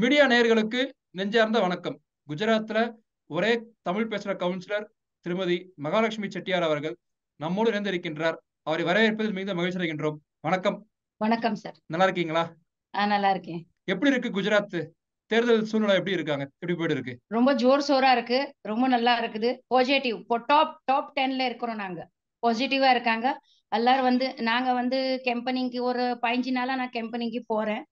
Media நேயர்களுக்கு நெஞ்சார்ந்த வணக்கம். குஜராத்ல ஒரே தமிழ் பேசுற கவுன்சிலர் திருமதி மகாலட்சுமி செட்டியார் அவர்கள் நம்மோடு இணைந்திருக்கின்றார். அவரை வரவேற்பதில் மிகுந்த மகிழ்ச்சி அடைகின்றோம். வணக்கம். வணக்கம் சார் நல்லா இருக்கீங்களா? நல்லா இருக்கேன். எப்படி இருக்கு குஜராத் தேர்தல் சூழ்நிலை எப்படி இருக்காங்க? எப்படி போயிட்டு இருக்கு? ரொம்ப ஜோர் சோரா இருக்கு. ரொம்ப நல்லா இருக்குது. பாசிட்டிவ் இப்போ டாப் டாப் டென்ல இருக்கிறோம் நாங்க. பாசிட்டிவா இருக்காங்க. எல்லாரும் வந்து நாங்க வந்து கம்பெனிக்கு ஒரு பதினஞ்சு நாளா நான் கம்பெனிக்கு போறேன்.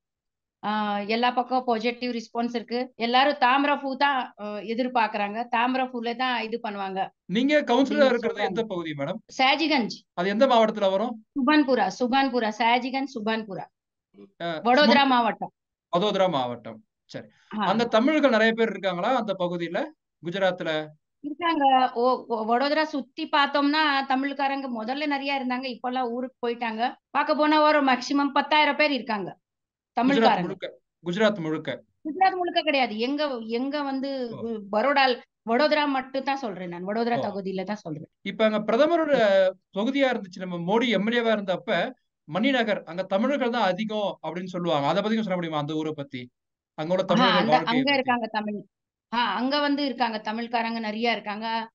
எல்லா பக்கம் பாசிட்டிவ் ரெஸ்பான்ஸ் இருக்கு. எல்லாரும் தாமிர பூ தான் எதிர்பார்க்கறாங்க. தாமிர பூல தான் இது பண்ணுவாங்க. நீங்க கவுன்சிலர் இருக்கிறது. எந்த பகுதி மேடம் சாஜிகஞ்ச். அது எந்த மாவட்டத்துல வரும்? சுபான்புரா சுபான்புரா சாஜிகஞ்ச் சுபான்புரா. வடோதரா மாவட்டம். வதோதரா மாவட்டம். ஆ. அங்க தமிழர்கள் நிறைய பேர் இருக்காங்களா அந்த பகுதியில? குஜராத்ல? இருக்காங்க. வடோதரா சுத்தி பார்த்தோம்னா தமிழ்காரங்க முதல்ல நிறைய இருந்தாங்க. இப்பெல்லாம் ஊருக்கு போயிட்டாங்க. பார்க்க போனா ஒரு மேக்சிமம் பத்தாயிரம் பேர் இருக்காங்க. தமிழ்காரங்க முழுக்க குஜராத் முழுக்க. குஜராத் முழுக்க கிடையாது. எங்க எங்க வந்து ஓ. கு- பரோடா வடோதரா மட்டும் தான் சொல்றேன் நான். வடோதரா. தொகுதியில தான் சொல்றேன். இப்ப அங்க பிரதமரோட தொகுதியா இருந்துச்சு. நம்ம மோடி எம்எல்ஏவா இருந்தப்ப மணிநகர் அங்க தமிழர்கள் தான் அதிகம் அப்படின்னு சொல்லுவாங்க. அதை பத்தி சொல்ல முடியுமா? அந்த ஊரை பத்தி. அங்க உள்ள தமிழர்கள் அங்க இருக்காங்க தமிழ். ஆஹ் அங்க வந்து இருக்காங்க. தமிழ்காரங்க நிறைய இருக்காங்க.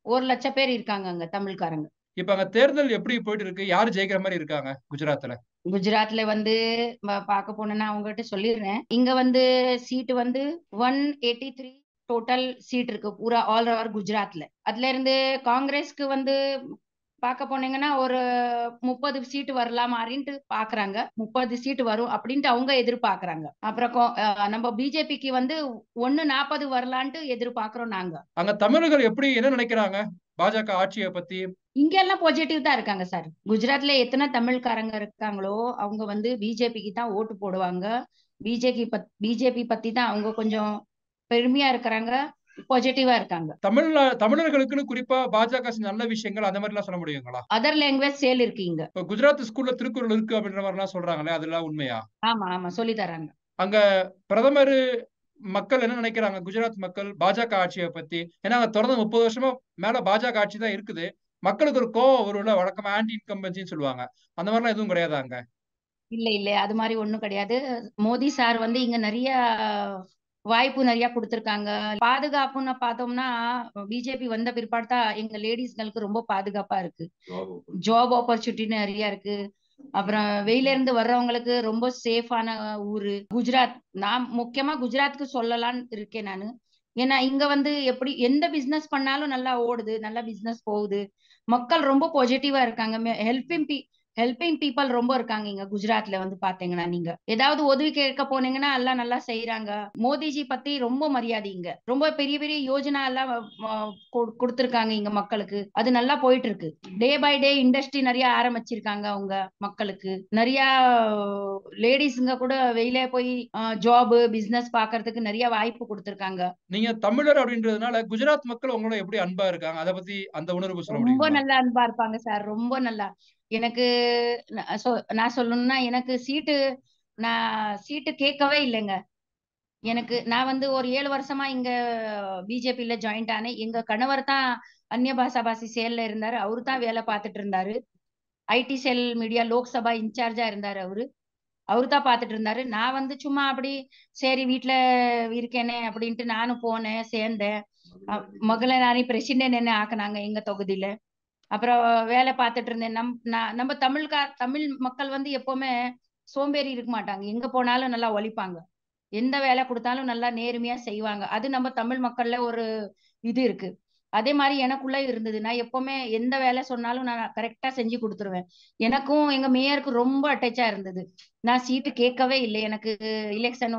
ஒரு லட்சம் பேர் இருக்காங்க அங்க தமிழ்காரங்க. இப்ப அங்க தேர்தல் எப்படி போயிட்டு இருக்கு? யாரு ஜெயிக்கிற மாதிரி இருக்காங்க குஜராத்ல? குஜராத்ல வந்து பார்க்க போனேன்னா அவங்ககிட்ட சொல்லிடுறேன் இங்க வந்து சீட் வந்து one eighty three total seat இருக்கு பூரா ஆல் ஓவர் குஜராத்ல. அதுல இருந்து காங்கிரஸ்க்கு வந்து பார்க்க போனீங்கன்னா ஒரு முப்பது சீட் வரலாம் அப்படின்ட்டு பாக்குறாங்க. முப்பது சீட் வரும் அப்படின்ட்டு அவங்க எதிர்பார்க்கறாங்க. அப்புறம் கோ- அஹ் நம்ம பிஜேபிக்கு வந்து ஒன்னு நாற்பது வரலான்ட்டு எதிர்பார்க்கிறோம் நாங்க. அங்க தமிழர்கள் எப்படி என்ன நினைக்கிறாங்க? பாஜக ஆட்சியை பத்தி இங்க எல்லாம் பாசிட்டிவ் தான் இருக்காங்க சார் குஜராத்ல எத்தனை தமிழ்காரங்க இருக்காங்களோ அவங்க வந்து பிஜேபிக்கு தான் ஓட்டு போடுவாங்க. பிஜேபி பத் பிஜேபி பத்தி தான் அவங்க கொஞ்சம் பெருமையா இருக்கிறாங்க பாசிட்டிவா இருக்காங்க. தமிழ்ல தமிழர்களுக்குன்னு குறிப்பா பாஜக நல்ல விஷயங்கள் அந்த மாதிரி எல்லாம் சொல்ல முடியுங்களா? அதர் லாங்குவேஜ் சேல் இருக்கு இங்க. இப்ப குஜராத் ஸ்கூல்ல திருக்குறள் இருக்கு அப்படின்ற மாதிரி எல்லாம் சொல்றாங்களே அதெல்லாம் உண்மையா? ஆமா ஆமா சொல்லி தராங்க. அங்க பிரதமர் மக்கள் என்ன நினைக்கிறாங்க? குஜராத் மக்கள் பாஜக ஆட்சியை பத்தி ஏன்னா அங்க தொடர்ந்து முப்பது வருஷமா மேல பாஜக ஆட்சி தான் இருக்குது. மக்களுக்கு ஒரு கோவம் வரும்ல வழக்கமா ஆன்டி இன்கம்பன்சின்னு சொல்லுவாங்க. அந்த மாதிரிலாம் எதுவும் கிடையாதா அங்க இல்ல இல்ல. அது மாதிரி ஒண்ணும் கிடையாது. மோடி சார் வந்து இங்க நிறைய வாய்ப்பு நிறைய கொடுத்திருக்காங்க. பாதுகாப்புன்னு பார்த்தோம்னா பிஜேபி வந்த பிற்பாடு தான் எங்க லேடிஸ்களுக்கு ரொம்ப பாதுகாப்பா இருக்கு. ஜாப் ஆப்பர்ச்சுனிட்டி நிறைய இருக்கு. அப்புறம் வெளியில இருந்து வர்றவங்களுக்கு ரொம்ப சேஃபான ஊரு. குஜராத் நான் முக்கியமா குஜராத்துக்கு சொல்லலாம்னு இருக்கேன் நானு. ஏன்னா இங்க வந்து எப்படி எந்த பிசினஸ் பண்ணாலும் நல்லா ஓடுது நல்லா பிசினஸ் போகுது. மக்கள் ரொம்ப பாசிட்டிவா இருக்காங்க. ஹெல்பிங் பீ ஹெல்பிங் பீப்பிள் ரொம்ப இருக்காங்க இங்க குஜராத்ல வந்து பாத்தீங்கன்னா நீங்க. ஏதாவது உதவி கேட்க போனீங்கன்னா எல்லாம் நல்லா செய்யறாங்க மோடிஜி பத்தி ரொம்ப மரியாதை இங்க. ரொம்ப பெரிய பெரிய யோஜனா எல்லாம் கொடுத்திருக்காங்க இங்க மக்களுக்கு. அது நல்லா போயிட்டு இருக்கு டே பை டே இண்டஸ்ட்ரி நிறைய ஆரம்பிச்சிருக்காங்க அவங்க மக்களுக்கு. நிறைய லேடிஸ்ங்க கூட வெளியில போய் ஜாப் பிசினஸ் பாக்குறதுக்கு நிறைய வாய்ப்பு கொடுத்திருக்காங்க. நீங்க தமிழர் அப்படின்றதுனால குஜராத் மக்கள் உங்களோட எப்படி அன்பா இருக்காங்க? அதை பத்தி அந்த உணர்வு சொல்ல ரொம்ப நல்லா அன்பா இருப்பாங்க சார். ரொம்ப நல்லா. எனக்கு நான் சொல்லணும்னா எனக்கு சீட்டு நான் சீட்டு கேட்கவே இல்லைங்க. எனக்கு நான் வந்து ஒரு ஏழு வருஷமா இங்க பிஜேபியில ஜாயின்ட் ஆனேன் எங்க கணவர் தான் அந்நிய பாஷா பாஷி செயல்ல இருந்தாரு. அவரு தான் வேலை பார்த்துட்டு இருந்தாரு. ஐடி செல் மீடியா லோக்சபா இன்சார்ஜா இருந்தாரு அவரு. அவரு தான் பார்த்துட்டு இருந்தாரு. நான் வந்து சும்மா அப்படி சரி வீட்டுல இருக்கேனே அப்படின்ட்டு நானும் போனேன் சேர்ந்தேன். அ- நானே பிரசிடென்ட் என்ன ஆக்குனாங்க எங்க தொகுதியில? அப்புறம் வேலை பார்த்துட்டு இருந்தேன். நம் நான் நம்ம தமிழ்கா தமிழ் மக்கள் வந்து எப்பவுமே சோம்பேறி இருக்க மாட்டாங்க. எங்க போனாலும் நல்லா ஒழிப்பாங்க. எந்த வேலை கொடுத்தாலும் நல்லா நேர்மையா செய்வாங்க. அது நம்ம தமிழ் மக்கள்ல ஒரு இது இருக்கு. அதே மாதிரி எனக்குள்ள இருந்தது. நான் எப்பவுமே எந்த வேலை சொன்னாலும் நான் கரெக்டா செஞ்சு கொடுத்துருவேன். எனக்கும் எங்க மேயருக்கு ரொம்ப அட்டாச்சா இருந்தது. நான் சீட்டு கேட்கவே இல்லை. எனக்கு எலெக்ஷன்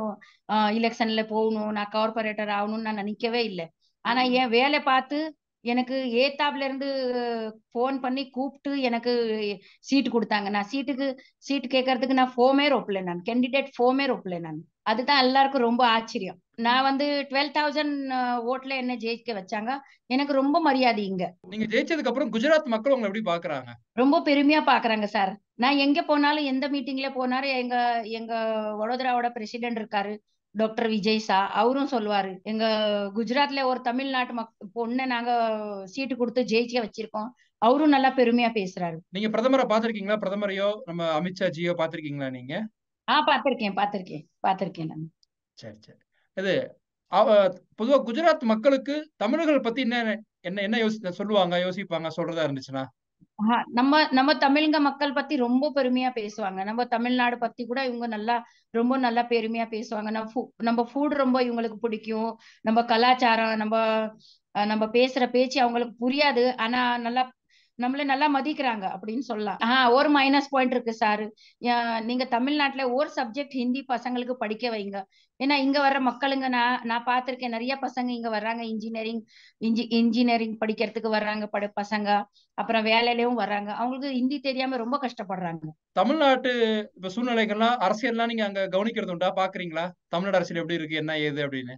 எலெக்ஷன்ல போகணும். நான் கார்பரேட்டர் ஆகணும்னு நான் நினைக்கவே இல்லை. ஆனா என் வேலை பார்த்து எனக்கு ஏத்தாப்ல இருந்து ஃபோன் பண்ணி கூப்பிட்டு எனக்கு சீட்டு கொடுத்தாங்க. நான் சீட்டுக்கு சீட்டு கேட்கறதுக்கு நான் ஃபோமே ரொப்பல நான். கேண்டிடேட் ஃபோமே ரொப்பல நான். அதுதான் எல்லாருக்கும் ரொம்ப ஆச்சரியம். நான் வந்து டுவெல் தௌசண்ட் ஓட்ல என்ன ஜெயிக்க வச்சாங்க. எனக்கு ரொம்ப மரியாதை இங்க. நீங்க ஜெயிச்சதுக்கு அப்புறம் குஜராத் மக்கள் உங்களை எப்படி பாக்குறாங்க? ரொம்ப பெருமையா பாக்குறாங்க சார் நான் எங்க போனாலும் எந்த மீட்டிங்ல போனாலும் எங்க எங்க வடோதராவோட பிரசிடென்ட் இருக்காரு. டாக்டர் விஜய் சா அவரும் சொல்லுவாரு எங்க குஜராத்ல ஒரு தமிழ்நாட்டு மக் பொண்ணை நாங்க சீட்டு கொடுத்து ஜெயிக்க வச்சிருக்கோம். அவரும் நல்லா பெருமையா பேசுறாரு. நீங்க பிரதமரை பாத்திருக்கீங்களா பிரதமரையோ நம்ம அமித்ஷா ஜியோ பாத்திருக்கீங்களா நீங்க? ஆ பாத்திருக்கேன் பாத்திருக்கேன் பாத்திருக்கேன் நான். சரி சரி. இது பொதுவா குஜராத் மக்களுக்கு தமிழர்கள் பத்தி என்ன என்ன என்ன யோசி சொல்லுவாங்க யோசிப்பாங்க சொல்றதா இருந்துச்சுன்னா? ஆஹா, நம்ம நம்ம தமிழ்ங்க மக்கள் பத்தி ரொம்ப பெருமையா பேசுவாங்க. நம்ம தமிழ்நாடு பத்தி கூட இவங்க நல்லா ரொம்ப நல்லா பெருமையா பேசுவாங்க. நம்ம ஃபு- நம்ம ஃபுட் ரொம்ப இவங்களுக்கு பிடிக்கும். நம்ம கலாச்சாரம் நம்ம நம்ம பேசுற பேச்சு அவங்களுக்கு புரியாது. ஆனா நல்லா நம்மள நல்லா மதிக்கிறாங்க அப்படின்னு சொல்லலாம். ஆஹ் ஒரு மைனஸ் பாயிண்ட் இருக்கு சார் நீங்க தமிழ்நாட்டுல ஒரு சப்ஜெக்ட் ஹிந்தி பசங்களுக்கு படிக்க வைங்க. ஏன்னா இங்க வர்ற மக்களுங்க நான் நான் பார்த்திருக்கேன் நிறைய பசங்க இங்க வர்றாங்க. இன்ஜினியரிங் இன்ஜி இன்ஜினியரிங் படிக்கிறதுக்கு வர்றாங்க பட பசங்க. அப்புறம் வேலையிலயும் வர்றாங்க. அவங்களுக்கு ஹிந்தி தெரியாம ரொம்ப கஷ்டப்படுறாங்க. தமிழ்நாட்டு இப்ப சூழ்நிலைகள்லாம் அரசியல்லாம் நீங்க அங்க கவனிக்கிறது உண்டா? பாக்குறீங்களா? தமிழ்நாடு அரசியல் எப்படி இருக்கு? என்ன ஏது அப்படின்னு?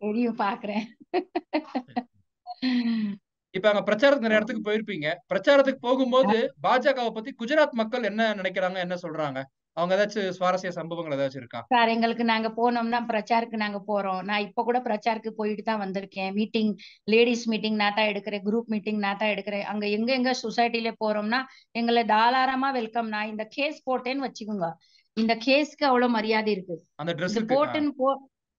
தெரியும் பாக்குறேன். இப்ப அங்க பிரச்சாரத்துக்கு நிறைய இடத்துக்கு போயிருப்பீங்க. பிரச்சாரத்துக்கு போகும்போது பாஜகவை பத்தி குஜராத் மக்கள் என்ன நினைக்கிறாங்க என்ன சொல்றாங்க? அவங்க ஏதாச்சும் சுவாரஸ்ய சம்பவங்கள் ஏதாச்சும் இருக்கா? சார் எங்களுக்கு நாங்க போனோம்னா பிரச்சாருக்கு நாங்க போறோம். நான் இப்ப கூட பிரச்சாருக்கு போயிட்டு தான் வந்திருக்கேன். மீட்டிங் லேடிஸ் மீட்டிங் நான் தான் எடுக்கிறேன் குரூப் மீட்டிங் நான் தான் எடுக்கிறேன். அங்க எங்க எங்க சொசைட்டில போறோம்னா எங்களை தாராளமா வெல்கம் நான் இந்த கேஸ் போட்டேன்னு வச்சுக்கோங்க. இந்த கேஸ்க்கு அவ்வளவு மரியாதை இருக்கு. அந்த போட்டுன்னு போ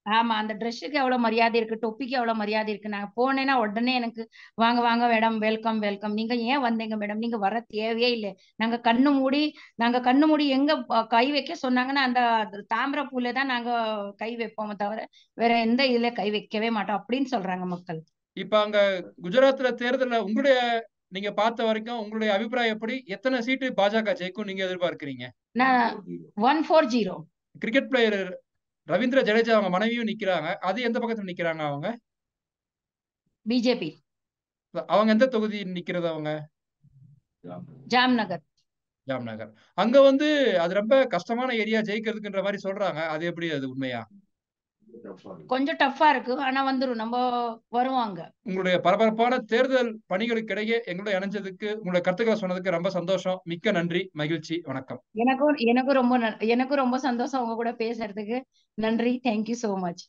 ஆமா அந்த ட்ரெஸ்ஸுக்கு எவ்வளவு மரியாதை இருக்கு தொப்பிக்கு எவ்வளவு மரியாதை இருக்கு. நான் போனேன்னா உடனே எனக்கு வாங்க வாங்க மேடம் வெல்கம் வெல்கம் நீங்க ஏன் வந்தீங்க மேடம் நீங்க வர தேவையே இல்லை. நாங்க கண்ணு மூடி நாங்க கண்ணு மூடி எங்க கை வைக்க சொன்னாங்கன்னா அந்த தாமிர பூல தான் நாங்க கை வைப்போமே தவிர வேற எந்த இதுல கை வைக்கவே மாட்டோம் அப்படின்னு சொல்றாங்க மக்கள். இப்ப அங்க குஜராத்ல தேர்தல்ல உங்களுடைய நீங்க பார்த்த வரைக்கும் உங்களுடைய அபிப்பிராயம் எப்படி? எத்தனை சீட்டு பாஜக ஜெயிக்கும் நீங்க எதிர்பார்க்கறீங்க? நான் one four zero cricket player Ravindra Jadeja அவங்க மனைவியும் நிக்கிறாங்க. அது எந்த பக்கத்துல நிக்கிறாங்க அவங்க? பிஜேபி அவங்க எந்த தொகுதி நிக்கிறது அவங்க? ஜாம்நகர். ஜாம்நகர். அங்க வந்து அது ரொம்ப கஷ்டமான ஏரியா ஜெயிக்கிறதுக்குன்ற மாதிரி சொல்றாங்க. அது எப்படி அது உண்மையா? கொஞ்சம் டஃப்பா இருக்கு. ஆனா வந்துரும். நம்ம வருவாங்க. உங்களுடைய பரபரப்பான தேர்தல் பணிகளுக்கிடையே எங்களோட இணைஞ்சதுக்கு உங்களுடைய கருத்துக்களை சொன்னதுக்கு ரொம்ப சந்தோஷம். மிக்க நன்றி. மகிழ்ச்சி. வணக்கம். எனக்கும் எனக்கும் ரொம்ப எனக்கும் ரொம்ப சந்தோஷம் உங்க கூட பேசுறதுக்கு. நன்றி. Thank you so much